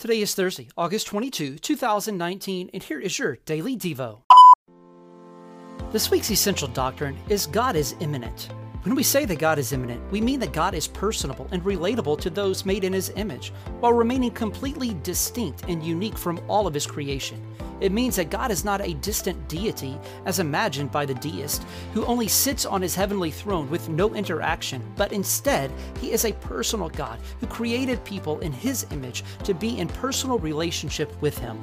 Today is Thursday, August 22, 2019, and here is your Daily Devo. This week's essential doctrine is God is immanent. When we say that God is immanent, we mean that God is personable and relatable to those made in His image, while remaining completely distinct and unique from all of His creation. It means that God is not a distant deity, as imagined by the deist, who only sits on his heavenly throne with no interaction, but instead, he is a personal God who created people in his image to be in personal relationship with him.